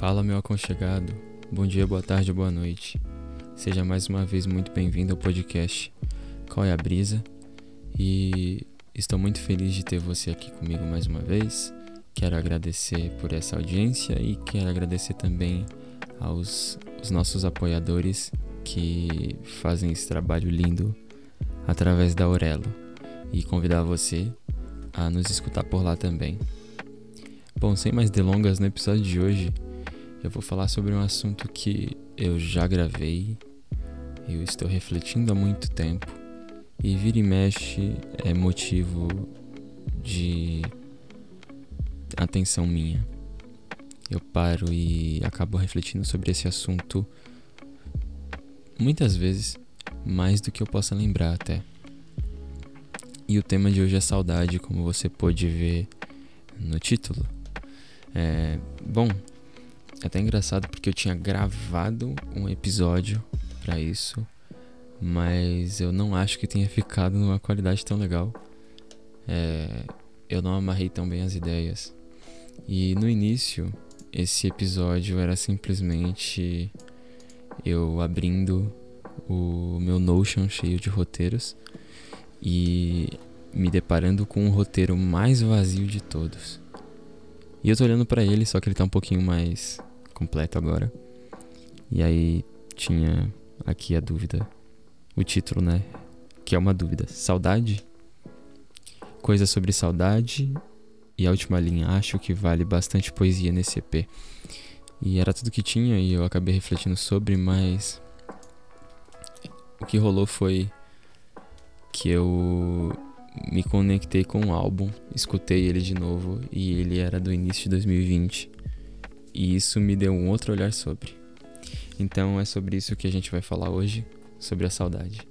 Fala, meu aconchegado. Bom dia, boa tarde, boa noite. Seja mais uma vez muito bem-vindo ao podcast Qual é a Brisa? E estou muito feliz de ter você aqui comigo mais uma vez. Quero agradecer por essa audiência e quero agradecer também aos os nossos apoiadores que fazem esse trabalho lindo através da Aurelo e convidar você a nos escutar por lá também. Bom, sem mais delongas, no episódio de hoje eu vou falar sobre um assunto que eu já gravei, eu estou refletindo há muito tempo e vira e mexe é motivo de atenção minha. Eu paro e acabo refletindo sobre esse assunto muitas vezes, mais do que eu possa lembrar até. E o tema de hoje é saudade, como você pôde ver no título. É, bom, é até engraçado porque eu tinha gravado um episódio para isso, mas eu não acho que tenha ficado numa qualidade tão legal. É, eu não amarrei tão bem as ideias. E no início, esse episódio era simplesmente eu abrindo o meu Notion cheio de roteiros e me deparando com o roteiro mais vazio de todos. E eu tô olhando para ele, só que ele tá um pouquinho mais completo agora. E aí tinha aqui a dúvida, o título, né? Que é uma dúvida. Saudade? Coisa sobre saudade. E a última linha, acho que vale bastante poesia nesse EP. E era tudo que tinha e eu acabei refletindo sobre, mas o que rolou foi que eu me conectei com o álbum, escutei ele de novo e ele era do início de 2020 e isso me deu um outro olhar sobre. Então é sobre isso que a gente vai falar hoje, sobre a saudade.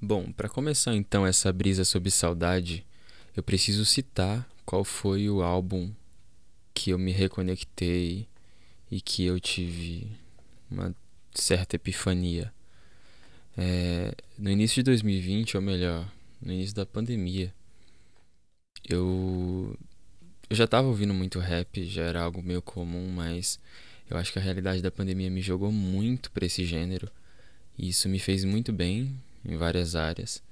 Bom, para começar então essa brisa sobre saudade, eu preciso citar qual foi o álbum que eu me reconectei e que eu tive uma certa epifania. É, no início de 2020, ou melhor, no início da pandemia, eu, eu já estava ouvindo muito rap, já era algo meio comum, mas eu acho que a realidade da pandemia me jogou muito para esse gênero e isso me fez muito bem em várias áreas.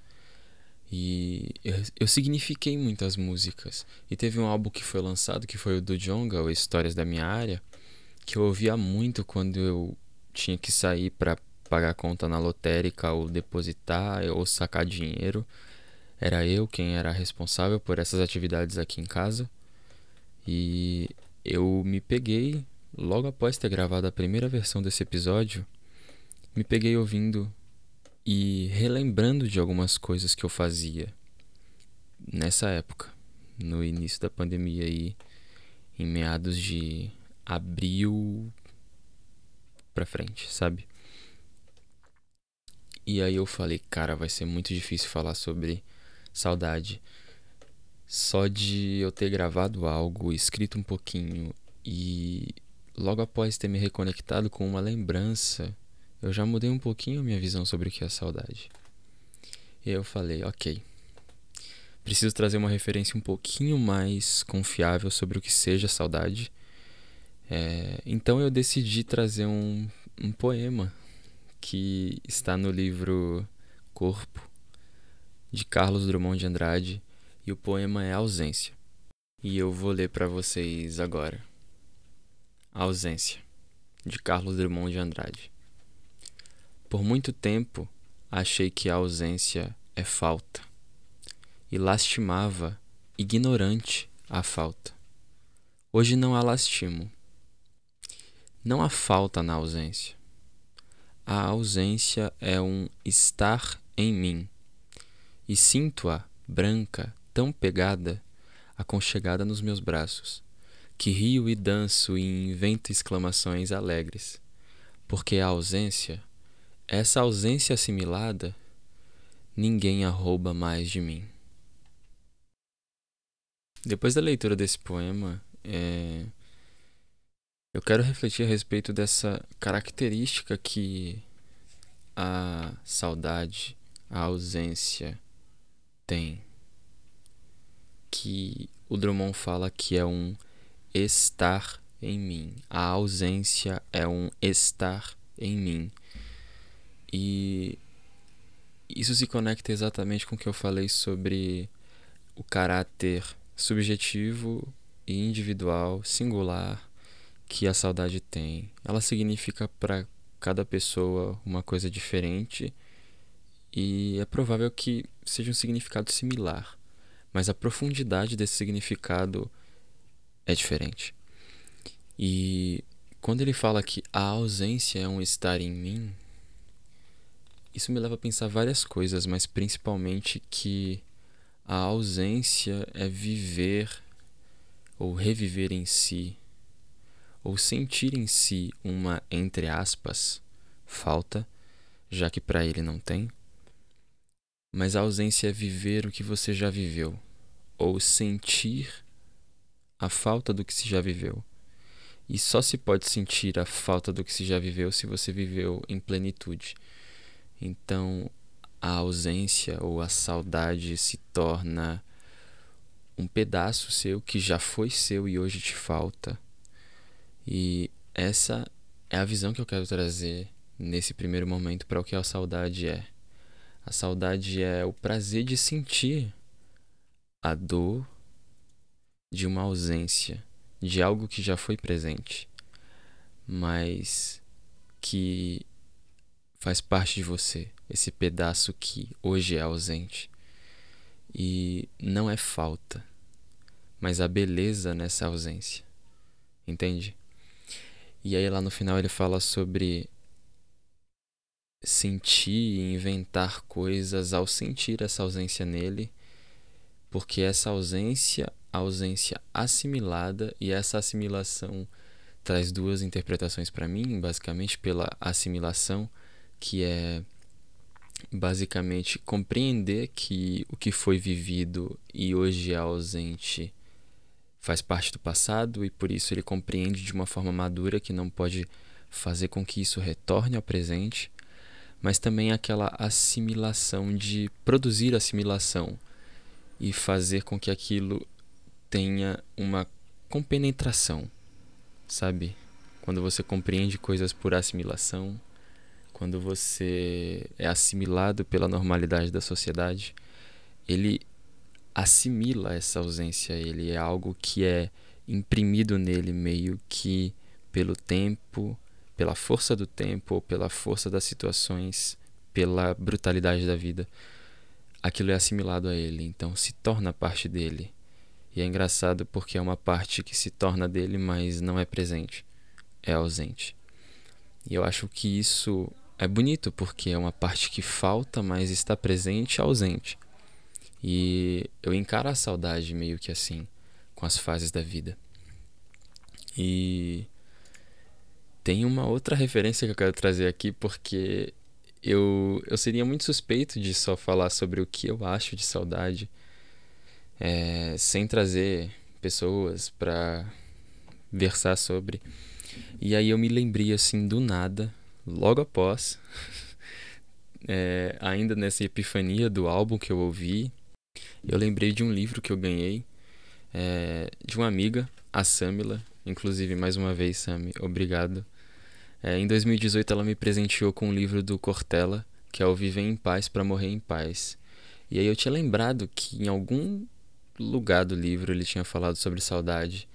E eu, eu signifiquei muitas músicas. E teve um álbum que foi lançado, que foi o do Jonga, o Histórias da Minha Área, que eu ouvia muito quando eu tinha que sair para pagar conta na lotérica ou depositar ou sacar dinheiro. Era eu quem era responsável por essas atividades aqui em casa. E eu me peguei, logo após ter gravado a primeira versão desse episódio, me peguei ouvindo e relembrando de algumas coisas que eu fazia nessa época, no início da pandemia aí, em meados de abril pra frente, sabe? E aí eu falei, cara, vai ser muito difícil falar sobre saudade. Só de eu ter gravado algo, escrito um pouquinho e logo após ter me reconectado com uma lembrança, eu já mudei um pouquinho a minha visão sobre o que é saudade. E eu falei, ok. Preciso trazer uma referência um pouquinho mais confiável sobre o que seja saudade é, então eu decidi trazer um, um poema que está no livro Corpo, de Carlos Drummond de Andrade, e o poema é Ausência. E eu vou ler para vocês agora. Ausência, de Carlos Drummond de Andrade. Por muito tempo achei que a ausência é falta, e lastimava, ignorante, a falta. Hoje não a lastimo não há falta na ausência. A ausência é um estar em mim, e sinto-a branca, tão pegada, aconchegada nos meus braços, que rio e danço e invento exclamações alegres, porque a ausência, essa ausência assimilada, ninguém a rouba mais de mim. Depois da leitura desse poema, é eu quero refletir a respeito dessa característica que a saudade, a ausência tem. Que o Drummond fala que é um estar em mim. A ausência é um estar em mim. E isso se conecta exatamente com o que eu falei sobre o caráter subjetivo e individual, singular, que a saudade tem. Ela significa para cada pessoa uma coisa diferente e é provável que seja um significado similar, mas a profundidade desse significado é diferente. E quando ele fala que a ausência é um estar em mim, isso me leva a pensar várias coisas, mas principalmente que a ausência é viver ou reviver em si, ou sentir em si uma, entre aspas, falta, já que para ele não tem. Mas a ausência é viver o que você já viveu, ou sentir a falta do que se já viveu. E só se pode sentir a falta do que se já viveu se você viveu em plenitude. Então, a ausência ou a saudade se torna um pedaço seu que já foi seu e hoje te falta. E essa é a visão que eu quero trazer nesse primeiro momento para o que a saudade é. A saudade é o prazer de sentir a dor de uma ausência, de algo que já foi presente, mas que faz parte de você, esse pedaço que hoje é ausente. E não é falta, mas a beleza nessa ausência. Entende? E aí lá no final ele fala sobre sentir e inventar coisas ao sentir essa ausência nele, porque essa ausência, a ausência assimilada e essa assimilação traz duas interpretações para mim, basicamente pela assimilação, que é basicamente compreender que o que foi vivido e hoje é ausente faz parte do passado e por isso ele compreende de uma forma madura que não pode fazer com que isso retorne ao presente, mas também aquela assimilação de produzir assimilação e fazer com que aquilo tenha uma compenetração, sabe? Quando você compreende coisas por assimilação, quando você é assimilado pela normalidade da sociedade, ele assimila essa ausência, ele é algo que é imprimido nele meio que pelo tempo, pela força do tempo ou pela força das situações, pela brutalidade da vida. Aquilo é assimilado a ele, então se torna parte dele. E é engraçado porque é uma parte que se torna dele, mas não é presente, é ausente. E eu acho que isso é bonito porque é uma parte que falta, mas está presente ausente. E eu encaro a saudade meio que assim, com as fases da vida. E tem uma outra referência que eu quero trazer aqui porque eu, eu seria muito suspeito de só falar sobre o que eu acho de saudade, é, sem trazer pessoas para versar sobre. E aí eu me lembrei assim do nada logo após, é, ainda nessa epifania do álbum que eu ouvi, eu lembrei de um livro que eu ganhei é, de uma amiga, a Samila. Inclusive, mais uma vez, Sami, obrigado. É, em 2018, ela me presenteou com um livro do Cortella, que é o Viver em Paz para Morrer em Paz. E aí eu tinha lembrado que em algum lugar do livro ele tinha falado sobre saudade.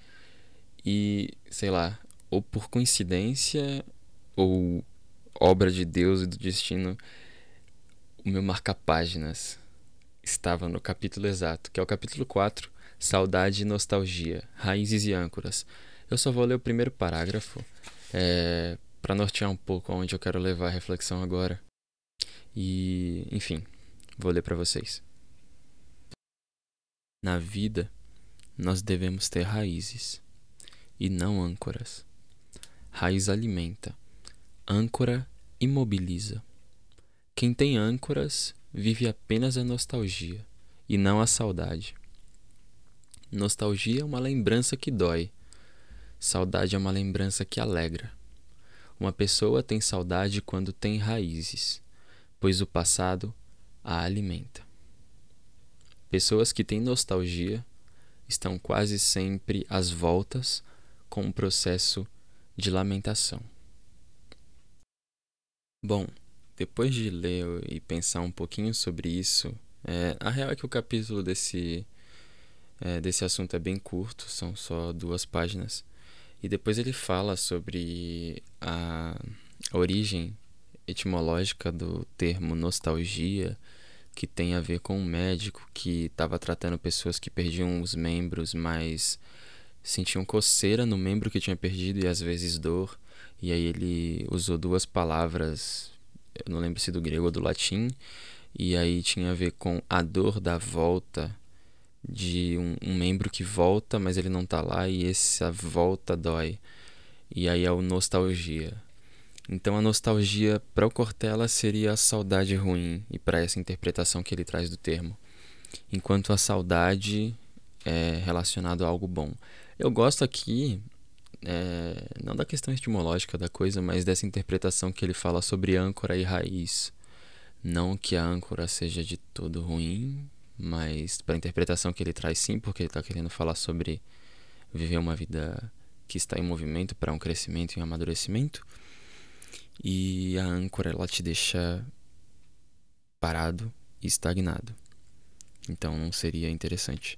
E, sei lá, ou por coincidência, ou obra de Deus e do destino, o meu marca-páginas estava no capítulo exato, que é o capítulo 4, Saudade e Nostalgia, Raízes e Âncoras. Eu só vou ler o primeiro parágrafo é, para nortear um pouco aonde eu quero levar a reflexão agora. E, enfim, vou ler para vocês. Na vida, nós devemos ter raízes e não âncoras. Raiz alimenta, âncora imobiliza. Quem tem âncoras vive apenas a nostalgia e não a saudade. Nostalgia é uma lembrança que dói. saudade é uma lembrança que alegra. Uma pessoa tem saudade quando tem raízes, pois o passado a alimenta. Pessoas que têm nostalgia estão quase sempre às voltas com um processo de lamentação. Bom, depois de ler e pensar um pouquinho sobre isso, é, a real é que o capítulo desse, é, desse assunto é bem curto, são só duas páginas. E depois ele fala sobre a origem etimológica do termo nostalgia, que tem a ver com um médico que estava tratando pessoas que perdiam os membros, mas sentiam coceira no membro que tinha perdido e às vezes dor. E aí ele usou duas palavras, eu não lembro se do grego ou do latim, e aí tinha a ver com a dor da volta de um, um membro que volta, mas ele não tá lá e essa volta dói. E aí é o nostalgia. Então a nostalgia para o Cortella seria a saudade ruim e para essa interpretação que ele traz do termo. Enquanto a saudade é relacionado a algo bom. Eu gosto aqui é, não da questão etimológica da coisa, mas dessa interpretação que ele fala sobre âncora e raiz. Não que a âncora seja de todo ruim, mas para a interpretação que ele traz, sim, porque ele está querendo falar sobre viver uma vida que está em movimento para um crescimento e um amadurecimento. E a âncora ela te deixa parado e estagnado. Então não seria interessante.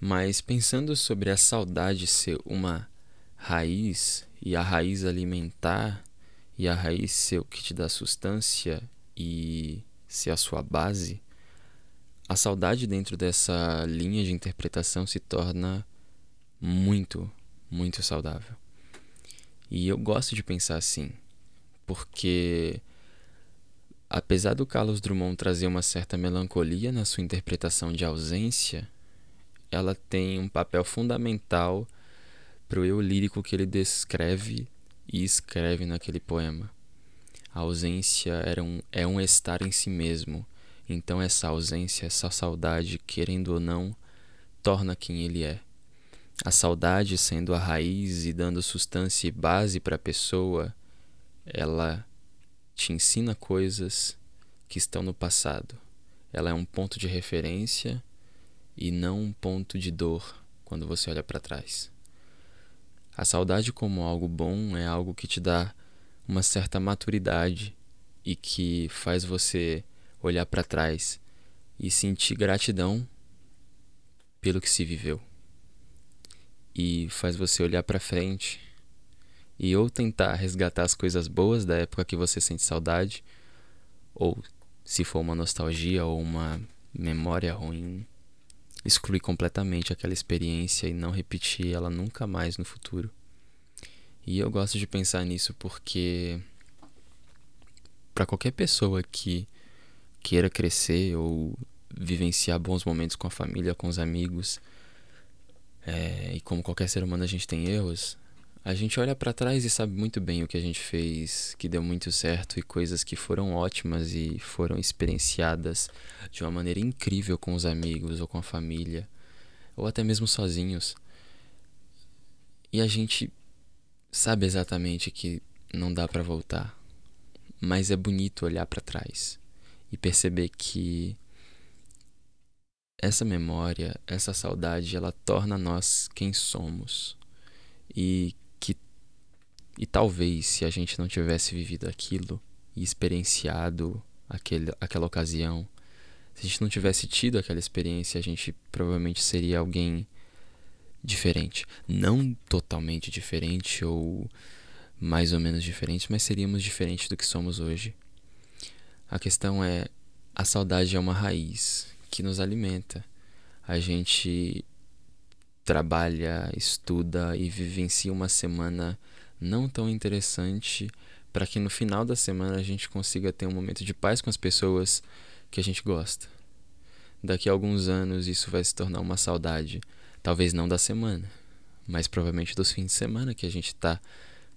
Mas pensando sobre a saudade ser uma raiz e a raiz alimentar e a raiz ser o que te dá sustância e ser a sua base, a saudade dentro dessa linha de interpretação se torna muito, muito saudável. E eu gosto de pensar assim, porque apesar do Carlos Drummond trazer uma certa melancolia na sua interpretação de ausência, ela tem um papel fundamental para o eu lírico que ele descreve e escreve naquele poema. A ausência era um, é um estar em si mesmo. Então, essa ausência, essa saudade, querendo ou não, torna quem ele é. A saudade, sendo a raiz e dando substância e base para a pessoa, ela te ensina coisas que estão no passado. Ela é um ponto de referência e não um ponto de dor quando você olha para trás. A saudade, como algo bom, é algo que te dá uma certa maturidade e que faz você olhar para trás e sentir gratidão pelo que se viveu. E faz você olhar para frente e ou tentar resgatar as coisas boas da época que você sente saudade, ou se for uma nostalgia ou uma memória ruim, excluir completamente aquela experiência e não repetir ela nunca mais no futuro. E eu gosto de pensar nisso porque para qualquer pessoa que queira crescer ou vivenciar bons momentos com a família, com os amigos, é, e como qualquer ser humano a gente tem erros, a gente olha para trás e sabe muito bem o que a gente fez, que deu muito certo e coisas que foram ótimas e foram experienciadas de uma maneira incrível com os amigos ou com a família, ou até mesmo sozinhos. E a gente sabe exatamente que não dá para voltar, mas é bonito olhar para trás e perceber que essa memória, essa saudade, ela torna nós quem somos. E e talvez se a gente não tivesse vivido aquilo e experienciado aquele, aquela ocasião, se a gente não tivesse tido aquela experiência, a gente provavelmente seria alguém diferente. Não totalmente diferente ou mais ou menos diferente, mas seríamos diferentes do que somos hoje. A questão é: a saudade é uma raiz que nos alimenta. A gente trabalha, estuda e vivencia uma semana não tão interessante para que no final da semana a gente consiga ter um momento de paz com as pessoas que a gente gosta. Daqui a alguns anos isso vai se tornar uma saudade Talvez não da semana, mas provavelmente dos fins de semana que a gente está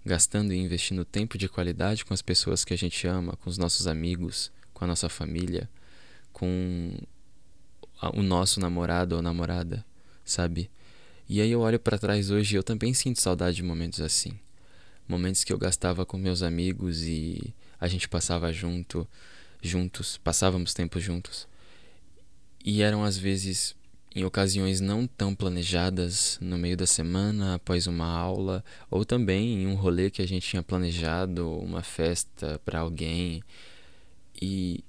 gastando e investindo tempo de qualidade com as pessoas que a gente ama, com os nossos amigos, com a nossa família, com o nosso namorado ou namorada, sabe? E aí eu olho para trás hoje e eu também sinto saudade de momentos assim. Momentos que eu gastava com meus amigos e a gente passava junto, juntos, passávamos tempo juntos. E eram às vezes em ocasiões não tão planejadas, no meio da semana, após uma aula, ou também em um rolê que a gente tinha planejado, uma festa para alguém. E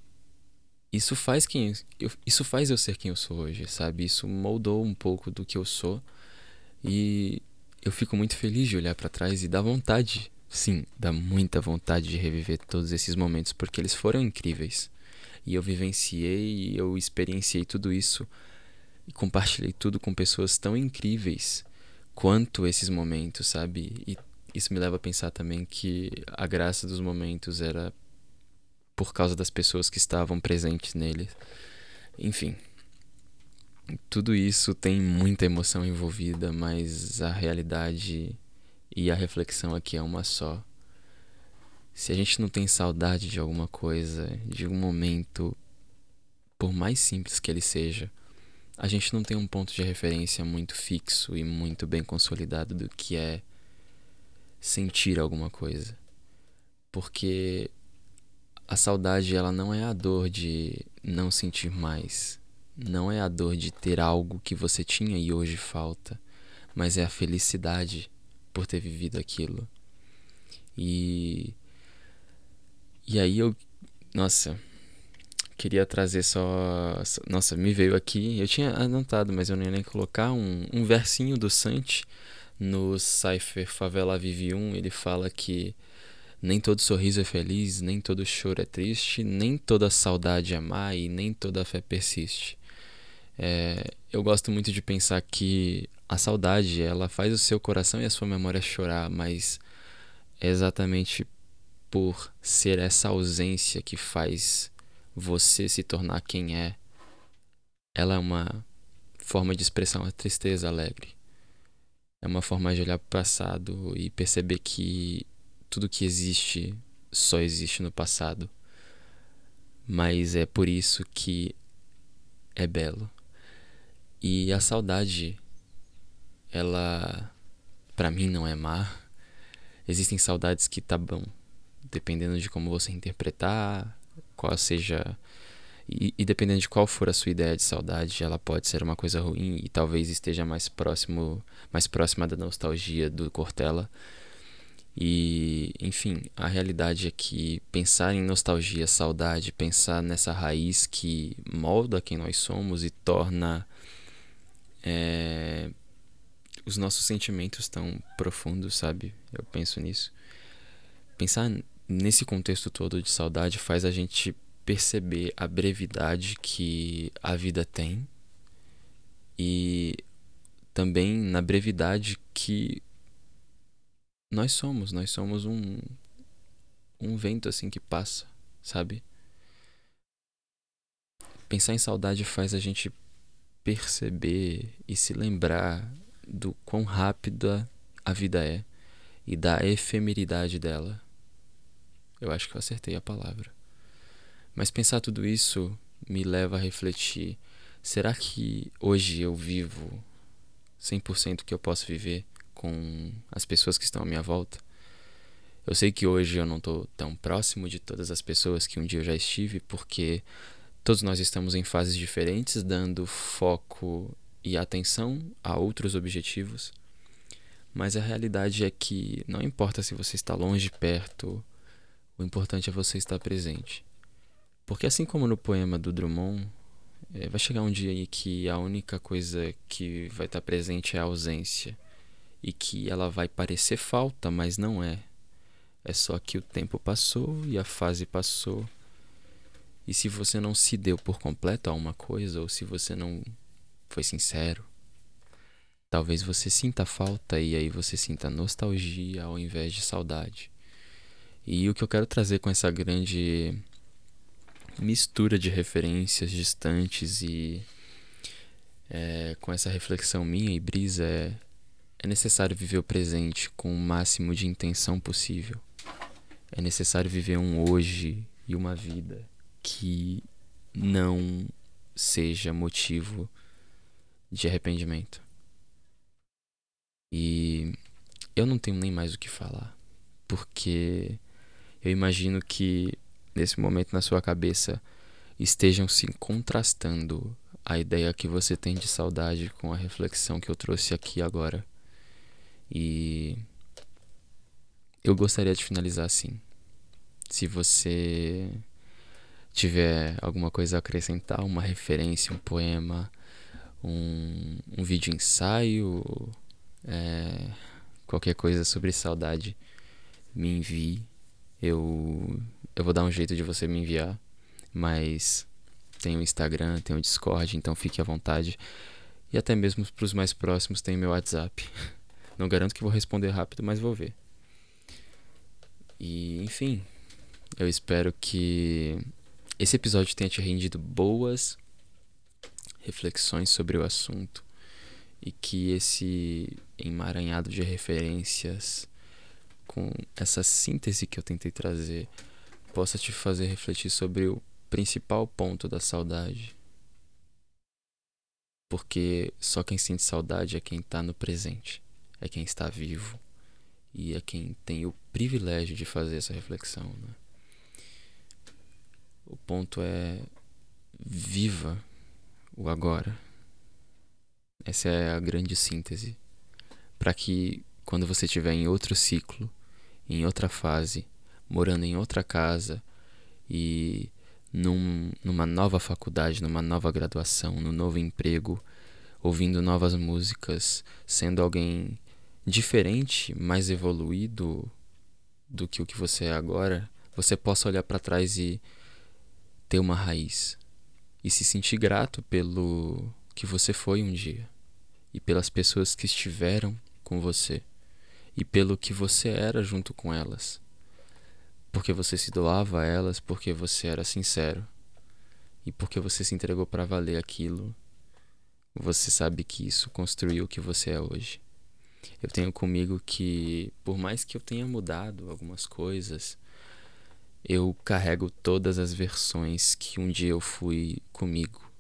isso faz quem eu, isso faz eu ser quem eu sou hoje, sabe? Isso moldou um pouco do que eu sou. E eu fico muito feliz de olhar para trás e dá vontade, sim, dá muita vontade de reviver todos esses momentos porque eles foram incríveis. E eu vivenciei, eu experienciei tudo isso e compartilhei tudo com pessoas tão incríveis quanto esses momentos, sabe? E isso me leva a pensar também que a graça dos momentos era por causa das pessoas que estavam presentes neles. Enfim, tudo isso tem muita emoção envolvida, mas a realidade e a reflexão aqui é uma só. Se a gente não tem saudade de alguma coisa, de um momento, por mais simples que ele seja, a gente não tem um ponto de referência muito fixo e muito bem consolidado do que é sentir alguma coisa. Porque a saudade ela não é a dor de não sentir mais, não é a dor de ter algo que você tinha e hoje falta, mas é a felicidade por ter vivido aquilo. E e aí eu nossa, queria trazer só. Nossa, me veio aqui. Eu tinha anotado, mas eu não ia nem colocar um, um versinho do Sante no Cypher Favela Vive 1. Ele fala que nem todo sorriso é feliz, nem todo choro é triste, nem toda saudade é má e nem toda fé persiste. É, eu gosto muito de pensar que a saudade ela faz o seu coração e a sua memória chorar, mas é exatamente por ser essa ausência que faz você se tornar quem é, ela é uma forma de expressar uma tristeza alegre. É uma forma de olhar para o passado e perceber que tudo que existe só existe no passado. Mas é por isso que é belo. E a saudade, ela para mim não é má. Existem saudades que tá bom, dependendo de como você interpretar, qual seja. E, e, dependendo de qual for a sua ideia de saudade, ela pode ser uma coisa ruim e talvez esteja mais próximo, mais próxima da nostalgia do Cortella. E, enfim, a realidade é que pensar em nostalgia, saudade, pensar nessa raiz que molda quem nós somos e torna é, os nossos sentimentos tão profundos, sabe? Eu penso nisso. Pensar nesse contexto todo de saudade faz a gente perceber a brevidade que a vida tem e também na brevidade que nós somos, nós somos um um vento assim que passa, sabe? Pensar em saudade faz a gente perceber e se lembrar do quão rápida a vida é e da efemeridade dela. Eu acho que eu acertei a palavra. Mas pensar tudo isso me leva a refletir: será que hoje eu vivo 100% que eu posso viver com as pessoas que estão à minha volta? Eu sei que hoje eu não estou tão próximo de todas as pessoas que um dia eu já estive, porque todos nós estamos em fases diferentes, dando foco e atenção a outros objetivos. Mas a realidade é que não importa se você está longe, perto, o importante é você estar presente. Porque assim como no poema do Drummond, é, vai chegar um dia aí que a única coisa que vai estar presente é a ausência. E que ela vai parecer falta, mas não é. É só que o tempo passou e a fase passou. E se você não se deu por completo a uma coisa, ou se você não foi sincero, talvez você sinta falta e aí você sinta nostalgia ao invés de saudade. E o que eu quero trazer com essa grande mistura de referências distantes e é, com essa reflexão minha e brisa é, é necessário viver o presente com o máximo de intenção possível. É necessário viver um hoje e uma vida que não seja motivo de arrependimento. E eu não tenho nem mais o que falar, porque eu imagino que nesse momento na sua cabeça estejam se contrastando a ideia que você tem de saudade com a reflexão que eu trouxe aqui agora. E eu gostaria de finalizar assim. Se você tiver alguma coisa a acrescentar, uma referência, um poema, um, um vídeo ensaio, é, qualquer coisa sobre saudade, me envie. Eu, eu vou dar um jeito de você me enviar, mas tem o Instagram, tem o Discord, então fique à vontade. E até mesmo para os mais próximos tem meu WhatsApp. Não garanto que vou responder rápido, mas vou ver. E, enfim, eu espero que esse episódio tenha te rendido boas reflexões sobre o assunto e que esse emaranhado de referências com essa síntese que eu tentei trazer possa te fazer refletir sobre o principal ponto da saudade. Porque só quem sente saudade é quem está no presente, é quem está vivo e é quem tem o privilégio de fazer essa reflexão. Né? O ponto é viva o agora. Essa é a grande síntese. Para que quando você estiver em outro ciclo, em outra fase, morando em outra casa e num, numa nova faculdade, numa nova graduação, num novo emprego, ouvindo novas músicas, sendo alguém diferente, mais evoluído do que o que você é agora, você possa olhar para trás e ter uma raiz e se sentir grato pelo que você foi um dia e pelas pessoas que estiveram com você e pelo que você era junto com elas. Porque você se doava a elas, porque você era sincero e porque você se entregou para valer aquilo. Você sabe que isso construiu o que você é hoje. Eu tenho comigo que, por mais que eu tenha mudado algumas coisas, eu carrego todas as versões que um dia eu fui comigo.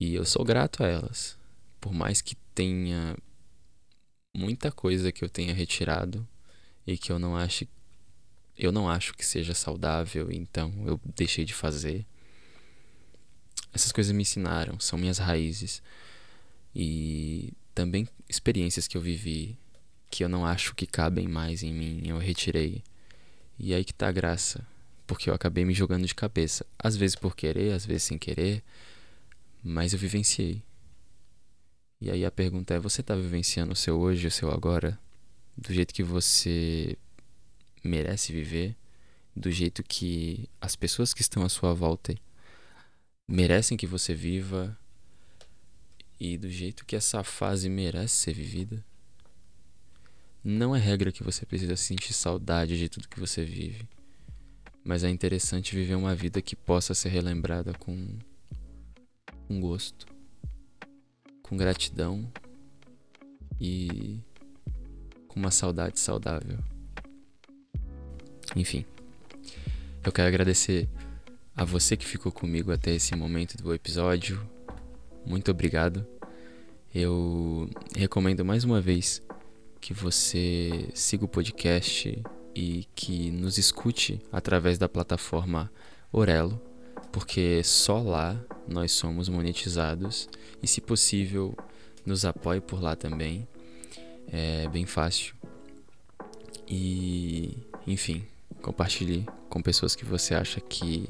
E eu sou grato a elas. Por mais que tenha muita coisa que eu tenha retirado e que eu não acho eu não acho que seja saudável, então eu deixei de fazer. Essas coisas me ensinaram, são minhas raízes. E também experiências que eu vivi que eu não acho que cabem mais em mim, eu retirei. E aí que tá a graça, porque eu acabei me jogando de cabeça, às vezes por querer, às vezes sem querer, mas eu vivenciei. E aí a pergunta é: você tá vivenciando o seu hoje, o seu agora, do jeito que você merece viver, do jeito que as pessoas que estão à sua volta merecem que você viva e do jeito que essa fase merece ser vivida. Não é regra que você precisa sentir saudade de tudo que você vive, mas é interessante viver uma vida que possa ser relembrada com, com gosto, com gratidão e com uma saudade saudável. Enfim, eu quero agradecer a você que ficou comigo até esse momento do episódio, muito obrigado. Eu recomendo mais uma vez que você siga o podcast e que nos escute através da plataforma Orelo, porque só lá nós somos monetizados e, se possível, nos apoie por lá também. É bem fácil. E, enfim, compartilhe com pessoas que você acha que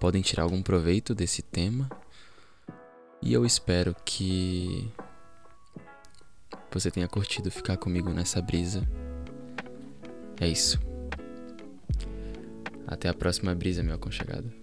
podem tirar algum proveito desse tema e eu espero que você tenha curtido ficar comigo nessa brisa. É isso. Até a próxima brisa, meu aconchegado.